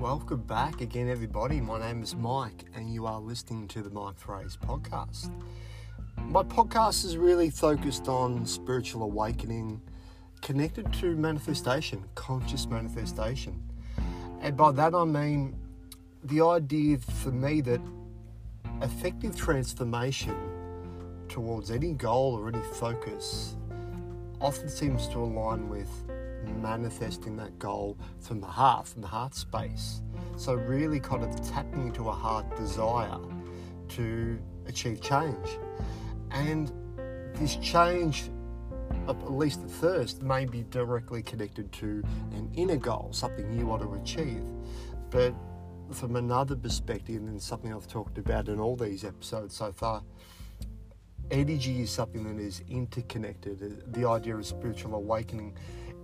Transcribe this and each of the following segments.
Welcome back again, everybody. My name is Mike, and you are listening to the Mike Thrays podcast. My podcast is really focused on spiritual awakening, connected to manifestation, conscious manifestation. And by that I mean the idea for me that effective transformation towards any goal or any focus often seems to align with manifesting that goal from the heart, from the heart space. So, really kind of tapping into a heart desire to achieve change. And this change, at least at first, may be directly connected to an inner goal, something you want to achieve. But from another perspective, and something I've talked about in all these episodes so far, energy is something that is interconnected. The idea of spiritual awakening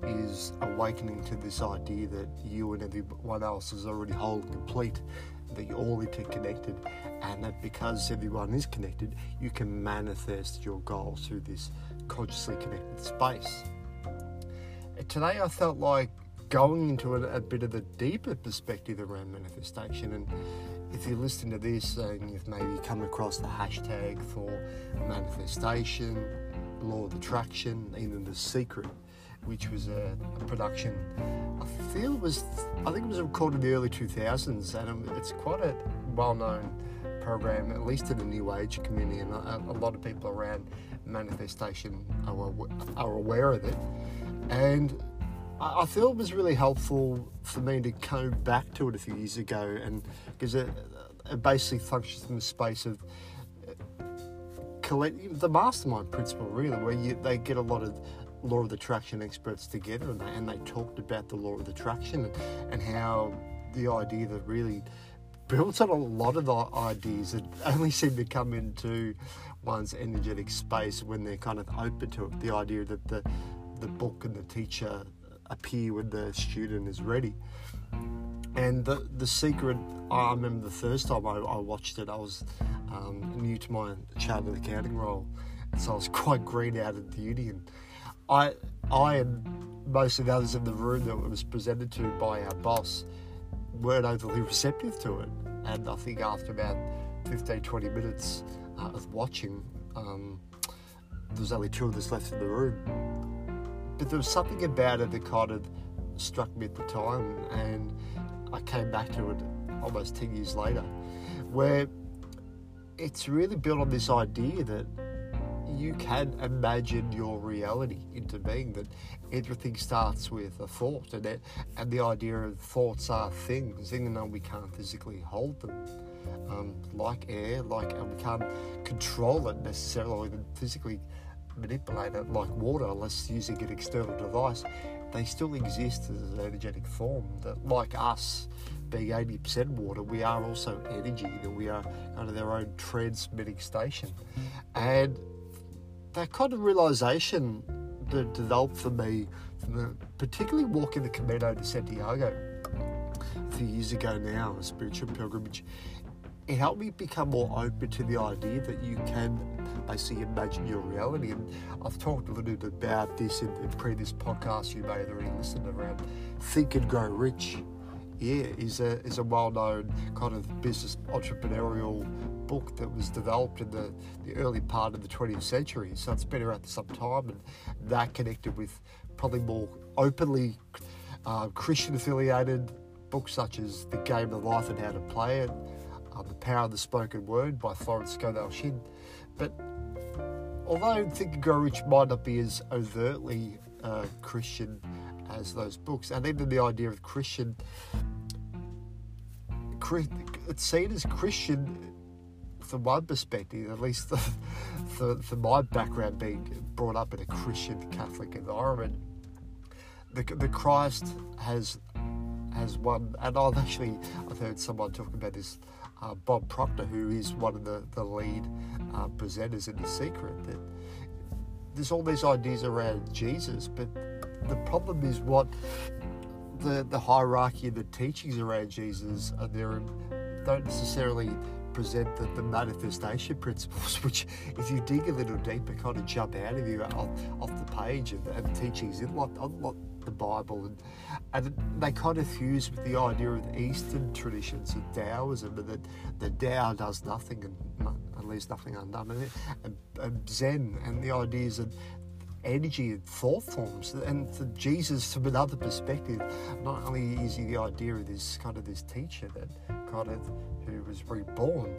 is awakening to this idea that you and everyone else is already whole and complete, that you're all interconnected, and that because everyone is connected, you can manifest your goals through this consciously connected space. Today, I felt like going into a, a bit of a deeper perspective around manifestation and if you're listening to this and you've maybe come across the hashtag for manifestation, law of attraction, even the secret, which was a, a, production. I feel it was, I think it was recorded in the early 2000s, and it's quite a well-known program, at least in the New Age community, and a, a lot of people around manifestation are, are aware of it. And I, I feel it was really helpful for me to come back to it a few years ago, and because it, it basically functions in the space of uh, collect the mastermind principle, really, where you, they get a lot of law of attraction experts together and they, and they talked about the law of attraction and, and how the idea that really builds on a lot of the ideas that only seem to come into one's energetic space when they're kind of open to it. The idea that the the book and the teacher appear when the student is ready. And the the secret, I remember the first time I, I watched it, I was um, new to my chartered accounting role, so I was quite green out of uni and I, I and most of the others in the room that was presented to by our boss weren't overly receptive to it. And I think after about 15, 20 minutes uh, of watching, um, there was only two of us left in the room. But there was something about it that kind of struck me at the time, and I came back to it almost 10 years later, where it's really built on this idea that you can imagine your reality into being that everything starts with a thought and it, and the idea of thoughts are things even though we can't physically hold them. Um, like air like and we can't control it necessarily even physically manipulate it like water unless using an external device. They still exist as an energetic form that like us being 80% water we are also energy that we are kind of their own transmitting station. And that kind of realization that developed for me, from particularly walking the Camino de Santiago a few years ago now, a spiritual pilgrimage, it helped me become more open to the idea that you can basically imagine your reality. And I've talked a little bit about this in, in previous podcasts you may have already listened to around Think and Grow Rich. Yeah, is a is a well known kind of business entrepreneurial book that was developed in the, the early part of the 20th century. So it's been around for some time, and that connected with probably more openly uh, Christian affiliated books such as The Game of Life and How to Play It, uh, The Power of the Spoken Word by Florence Scovel Shinn. But although Think and Grow Rich might not be as overtly uh, Christian as those books, and even the idea of Christian, it's seen as Christian from my perspective, at least the, for my background being brought up in a Christian Catholic environment, the, the Christ has has one, and I've actually I've heard someone talk about this. Uh, Bob Proctor, who is one of the the lead uh, presenters in The Secret, that there's all these ideas around Jesus, but the problem is what the the hierarchy and the teachings around Jesus are there don't necessarily present the, the manifestation principles, which, if you dig a little deeper, kind of jump out of you off, off the page of, and teachings in the Bible, and, and they kind of fuse with the idea of Eastern traditions of Taoism, that the Tao does nothing and, and leaves nothing undone, and, and Zen, and the ideas that energy thought forms. And for Jesus, from another perspective, not only is he the idea of this kind of this teacher that who was reborn,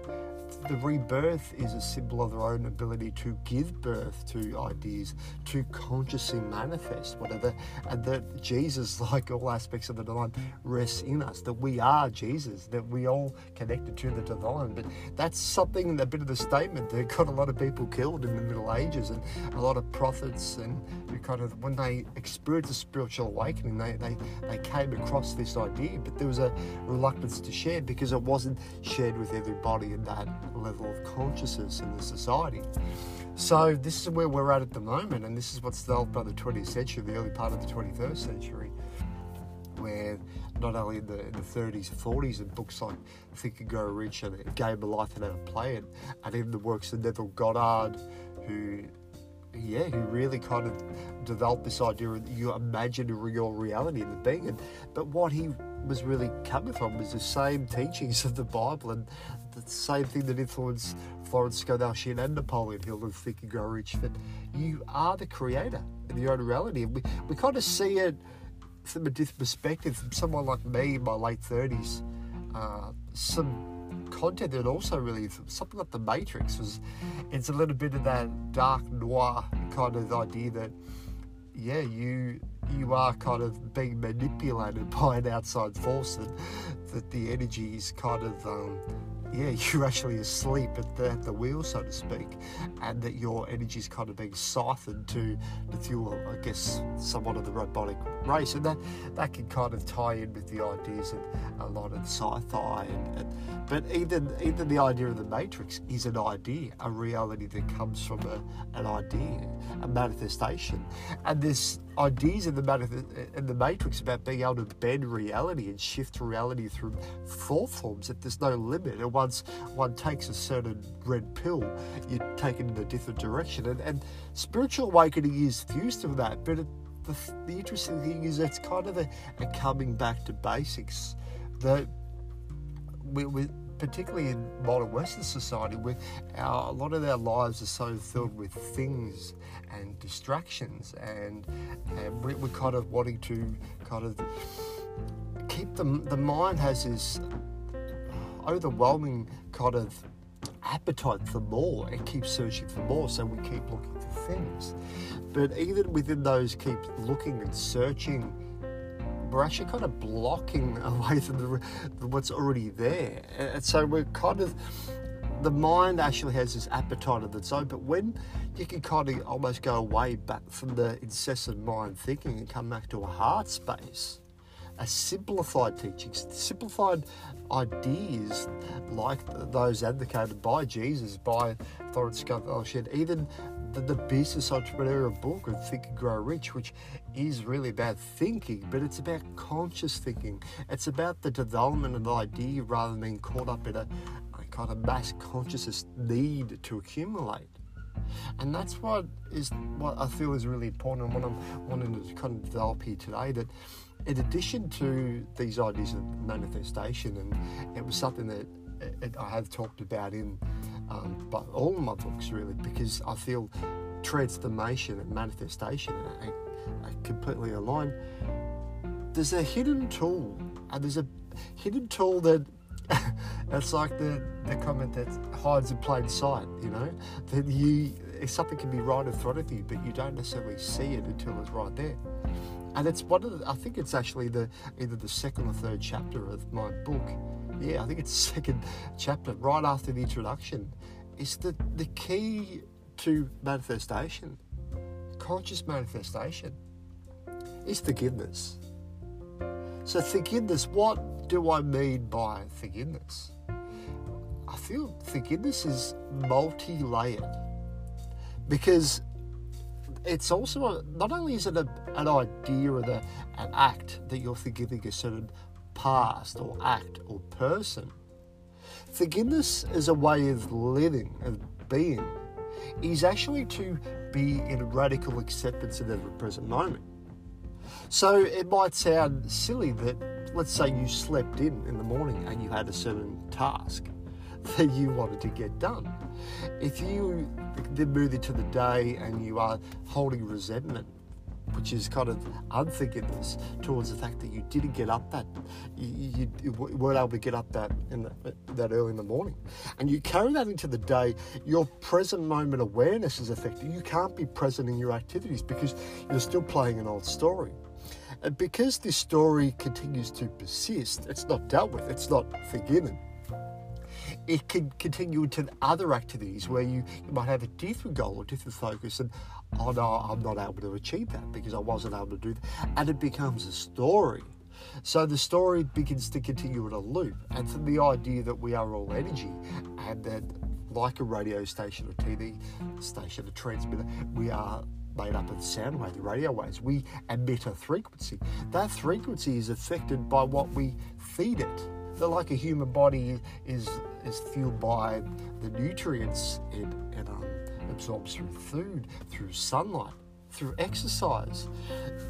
the rebirth is a symbol of their own ability to give birth to ideas, to consciously manifest whatever, and that Jesus, like all aspects of the divine, rests in us. That we are Jesus. That we all connected to the divine. But that's something, a bit of the statement that got a lot of people killed in the Middle Ages, and a lot of prophets, and kind of when they experienced a spiritual awakening, they they they came across this idea, but there was a reluctance to share because it wasn't shared with everybody in that level of consciousness in the society. So this is where we're at at the moment, and this is what's developed by the 20th century, the early part of the 21st century, where not only in the, in the 30s and 40s and books like Think and Grow Rich and Game of Life and How to Play It, and even the works of Neville Goddard, who yeah, who really kind of developed this idea of you imagine your reality the being. And, but what he was really coming from was the same teachings of the Bible and the same thing that influenced Florence Scovel and Napoleon Hill and Think and Grow Rich. That you are the creator in your own reality. And we, we kind of see it from a different perspective from someone like me in my late 30s. Uh, some content that also really something like the Matrix was. It's a little bit of that dark noir kind of idea that yeah, you you are kind of being manipulated by an outside force that that the energy is kind of um, yeah, you're actually asleep at the, the wheel, so to speak, and that your energy is kind of being siphoned to, to fuel, I guess, somewhat of the robotic race. And that, that can kind of tie in with the ideas of a lot of sci-fi. And, and, but even, even the idea of the Matrix is an idea, a reality that comes from a, an idea, a manifestation. And this ideas in the, uh, in the Matrix about being able to bend reality and shift reality through thought forms that there's no limit. And once one takes a certain red pill, you take it in a different direction. And, and spiritual awakening is fused to that. But it, the, the interesting thing is it's kind of a, a coming back to basics. That we, we particularly in modern Western society, where our, a lot of our lives are so filled with things and distractions, and, and we, are kind of wanting to kind of keep the the mind has this overwhelming kind of appetite for more and keep searching for more, so we keep looking for things. But even within those, keep looking and searching we're actually kind of blocking away from the, what's already there. And so we're kind of the mind actually has this appetite of its own, but when you can kind of almost go away back from the incessant mind thinking and come back to a heart space, a simplified teaching, simplified ideas like those advocated by Jesus, by Florence Shinn, even the, the business entrepreneurial book of Think and Grow Rich, which is really about thinking, but it's about conscious thinking. It's about the development of the idea rather than caught up in a, a kind of mass consciousness need to accumulate. And that's what is what I feel is really important and what I'm wanting to kind of develop here today. That in addition to these ideas of manifestation, and it was something that it, I have talked about in um, but all my books really, because I feel transformation and manifestation uh, are, are uh, completely aligned. There's a hidden tool, and there's a hidden tool that it's like the, the comment that hides in plain sight, you know, that you something can be right in front of you, but you don't necessarily see it until it's right there. And it's one of the, I think it's actually the either the second or third chapter of my book yeah, I think it's second chapter, right after the introduction, is the, the key to manifestation, conscious manifestation, is forgiveness. So, forgiveness, what do I mean by forgiveness? I feel forgiveness is multi layered because it's also a, not only is it a, an idea or an act that you're forgiving a certain past or act or person. Forgiveness is a way of living, of being, is actually to be in radical acceptance of every present moment. So it might sound silly that, let's say, you slept in in the morning and you had a certain task that you wanted to get done. If you then move into the day and you are holding resentment which is kind of unforgiveness towards the fact that you didn't get up that you, you weren't able to get up that in the, that early in the morning, and you carry that into the day. Your present moment awareness is affected. You can't be present in your activities because you're still playing an old story. And because this story continues to persist, it's not dealt with. It's not forgiven it can continue into other activities where you, you might have a different goal or different focus and oh no i'm not able to achieve that because i wasn't able to do that and it becomes a story so the story begins to continue in a loop and from the idea that we are all energy and that like a radio station or tv station a transmitter we are made up of sound waves, radio waves. We emit a frequency. That frequency is affected by what we feed it that like a human body is is fueled by the nutrients it, it um, absorbs through food, through sunlight, through exercise.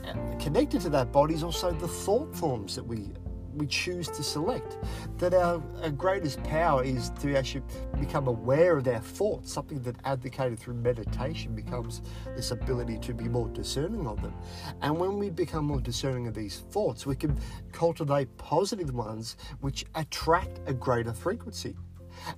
And connected to that body is also the thought forms that we we choose to select. That our, our greatest power is to actually become aware of our thoughts, something that advocated through meditation becomes this ability to be more discerning of them. And when we become more discerning of these thoughts, we can cultivate positive ones which attract a greater frequency.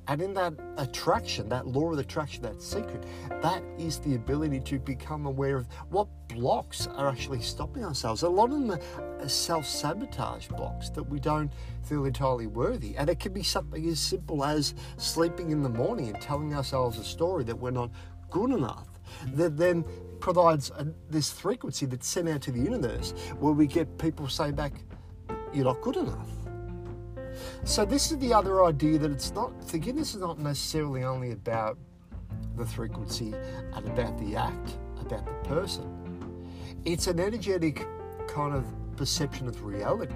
And in that attraction, that law of attraction, that secret, that is the ability to become aware of what blocks are actually stopping ourselves. A lot of them are self sabotage blocks that we don't feel entirely worthy. And it can be something as simple as sleeping in the morning and telling ourselves a story that we're not good enough. That then provides a, this frequency that's sent out to the universe where we get people say back, You're not good enough so this is the other idea that it's not forgiveness is not necessarily only about the frequency and about the act, about the person. It's an energetic kind of perception of reality.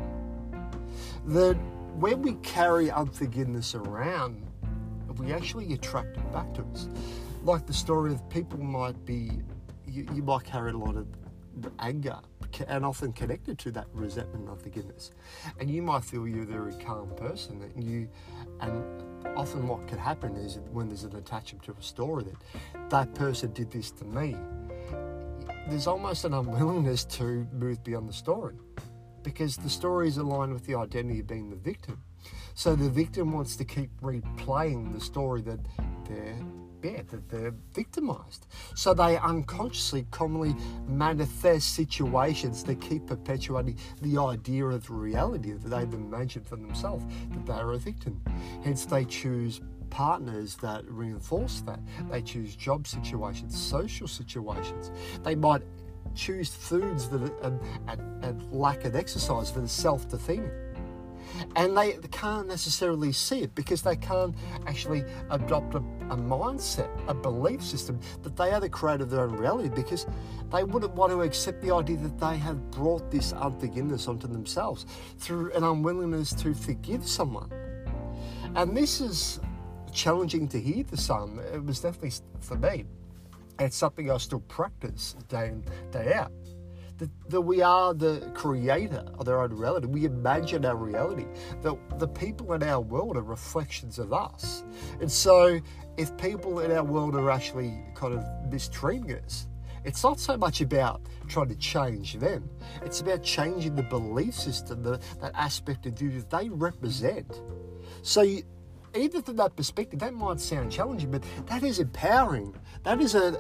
That when we carry unforgiveness around, we actually attract it back to us. Like the story of people might be, you, you might carry a lot of anger and often connected to that resentment and unforgiveness. And you might feel you're a very calm person, and you, and often what can happen is when there's an attachment to a story that that person did this to me. There's almost an unwillingness to move beyond the story because the story is aligned with the identity of being the victim. So the victim wants to keep replaying the story that they're bad, that they're victimized. So they unconsciously commonly manifest situations that keep perpetuating the idea of reality that they've imagined for themselves, that they are a victim. Hence, they choose partners that reinforce that. They choose job situations, social situations. They might choose foods that are, um, and lack of exercise for the self defeating and they can't necessarily see it because they can't actually adopt a, a, mindset, a belief system that they are the creator of their own reality because they wouldn't want to accept the idea that they have brought this unforgiveness onto themselves through an unwillingness to forgive someone. And this is challenging to hear to some. Um, it was definitely for me. It's something I still practice day in, day out that, that we are the creator of our own reality. We imagine our reality. That the people in our world are reflections of us. And so, if people in our world are actually kind of mistreating us, it's not so much about trying to change them. It's about changing the belief system, the, that aspect of you that they represent. So, you, even from that perspective, that might sound challenging, but that is empowering. That is a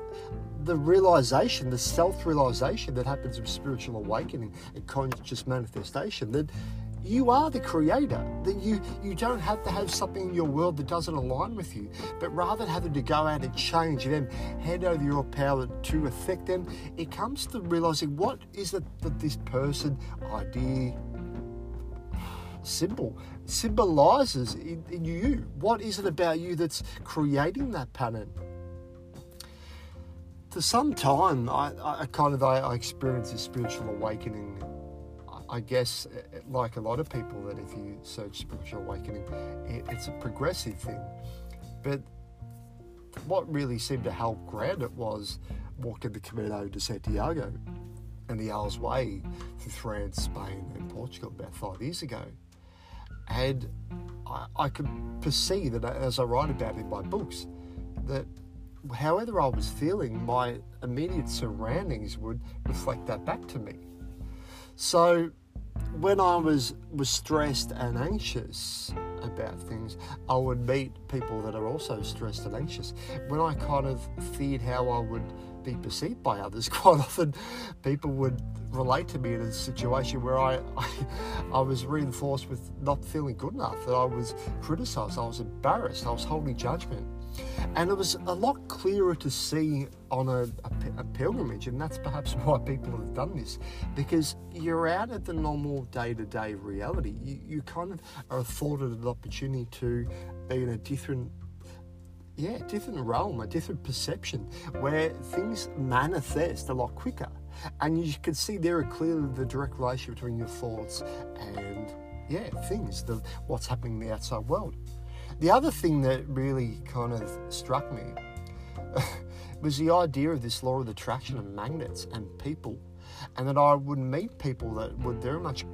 the realization, the self realization that happens with spiritual awakening and conscious manifestation that you are the creator, that you, you don't have to have something in your world that doesn't align with you, but rather than having to go out and change them, hand over your power to affect them, it comes to realizing what is it that this person, idea, symbol symbolizes in, in you. What is it about you that's creating that pattern? for some time, I, I kind of I, I experienced a spiritual awakening. I guess, uh, like a lot of people, that if you search spiritual awakening, it, it's a progressive thing. But what really seemed to help ground it was walking the Camino de Santiago and the Arles Way through France, Spain, and Portugal about five years ago. And I, I could perceive that as I write about in my books, that however I was feeling, my immediate surroundings would reflect that back to me. So when I was was stressed and anxious about things, I would meet people that are also stressed and anxious. When I kind of feared how I would be perceived by others, quite often people would relate to me in a situation where I, I, I was reinforced with not feeling good enough, that I was criticised, I was embarrassed, I was holding judgment. And it was a lot clearer to see on a, a, a, pilgrimage, and that's perhaps why people have done this, because you're out of the normal day to day reality. You, you kind of are afforded an opportunity to be in a different yeah, different realm, a different perception where things manifest a lot quicker. And you can see there are clearly the direct relationship between your thoughts and, yeah, things, the, what's happening in the outside world. The other thing that really kind of struck me was the idea of this law of attraction of magnets and people. And that I would meet people that were very much,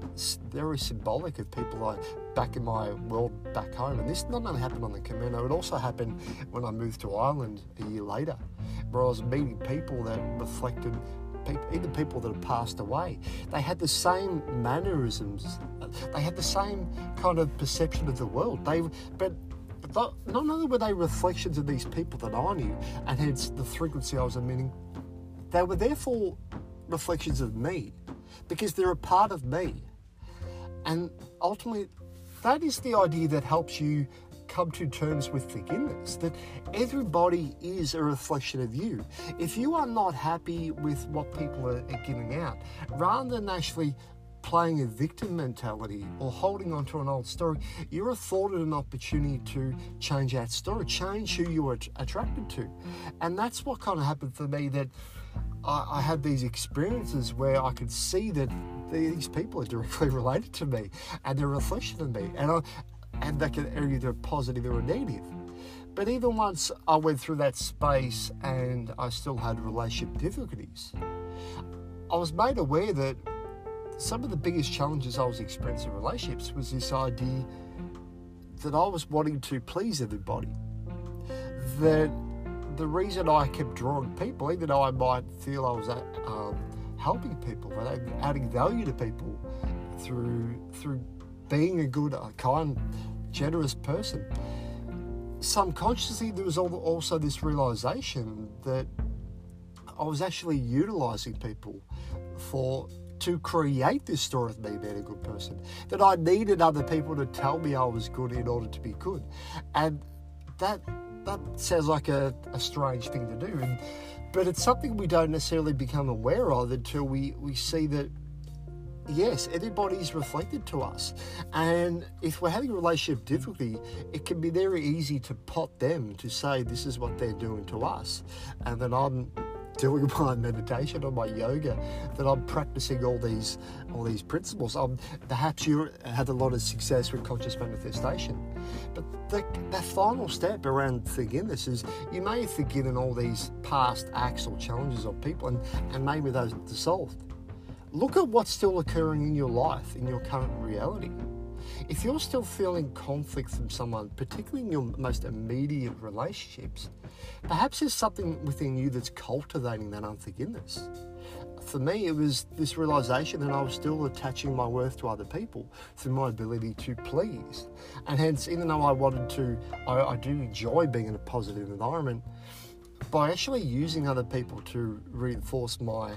very symbolic of people I back in my world back home. And this not only happened on the Camino, it also happened when I moved to Ireland a year later, where I was meeting people that reflected even people that had passed away, they had the same mannerisms. They had the same kind of perception of the world. They, but not only were they reflections of these people that I knew, and hence the frequency I was emitting, they were therefore reflections of me, because they're a part of me. And ultimately, that is the idea that helps you come to terms with forgiveness that everybody is a reflection of you. If you are not happy with what people are, are giving out, rather than actually playing a victim mentality or holding on to an old story, you're afforded an opportunity to change that story, change who you are attracted to. And that's what kind of happened for me that I, I had these experiences where I could see that these people are directly related to me and they're a reflection of me. And I, and that can either positive or negative. But even once I went through that space and I still had relationship difficulties, I was made aware that some of the biggest challenges I was experiencing in relationships was this idea that I was wanting to please everybody. That the reason I kept drawing people, even though I might feel I was um, helping people, and adding value to people through through being a good, kind, generous person, subconsciously there was also this realization that I was actually utilizing people for to create this story of me being a good person. That I needed other people to tell me I was good in order to be good. And that that sounds like a, a strange thing to do. And, but it's something we don't necessarily become aware of until we, we see that yes, everybody's reflected to us. And if we're having a relationship difficulty, it can be very easy to pot them to say this is what they're doing to us. And then I'm doing my meditation or my yoga, that I'm practicing all these all these principles. Um, perhaps you had a lot of success with conscious manifestation, but the, that final step around forgiveness is you may have forgiven all these past acts or challenges or people, and, and maybe those dissolved. Look at what's still occurring in your life, in your current reality. If you're still feeling conflict from someone, particularly in your most immediate relationships, perhaps there's something within you that's cultivating that unforgiveness. For me, it was this realization that I was still attaching my worth to other people through my ability to please. And hence, even though I wanted to, I, I do enjoy being in a positive environment, by actually using other people to reinforce my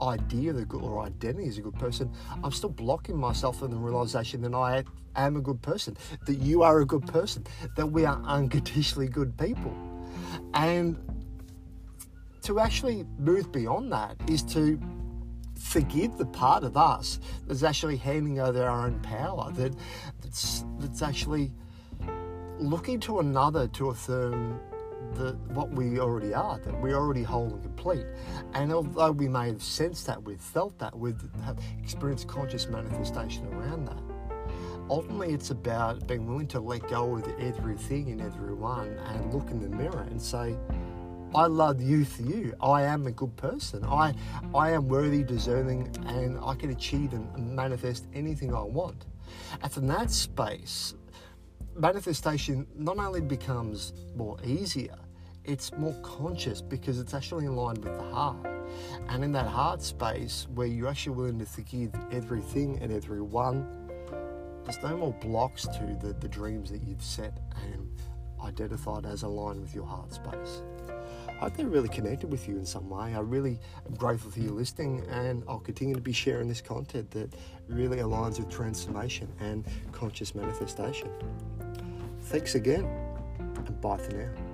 idea a good or identity as a good person, I'm still blocking myself from the realization that I am a good person, that you are a good person, that we are unconditionally good people. And to actually move beyond that is to forgive the part of us that's actually handing over our own power, that that's that's actually looking to another to affirm the, what we already are, that we're already whole and complete. And although we may have sensed that, we've felt that, we've experienced conscious manifestation around that, ultimately it's about being willing to let go of everything and everyone and look in the mirror and say, I love you for you. I am a good person. I, I am worthy, deserving, and I can achieve and manifest anything I want. And from that space, manifestation not only becomes more easier, it's more conscious because it's actually aligned with the heart. And in that heart space where you're actually willing to forgive everything and everyone, there's no more blocks to the, the dreams that you've set and identified as aligned with your heart space. I hope they really connected with you in some way. I really am grateful for you listening, and I'll continue to be sharing this content that really aligns with transformation and conscious manifestation. Thanks again, and bye for now.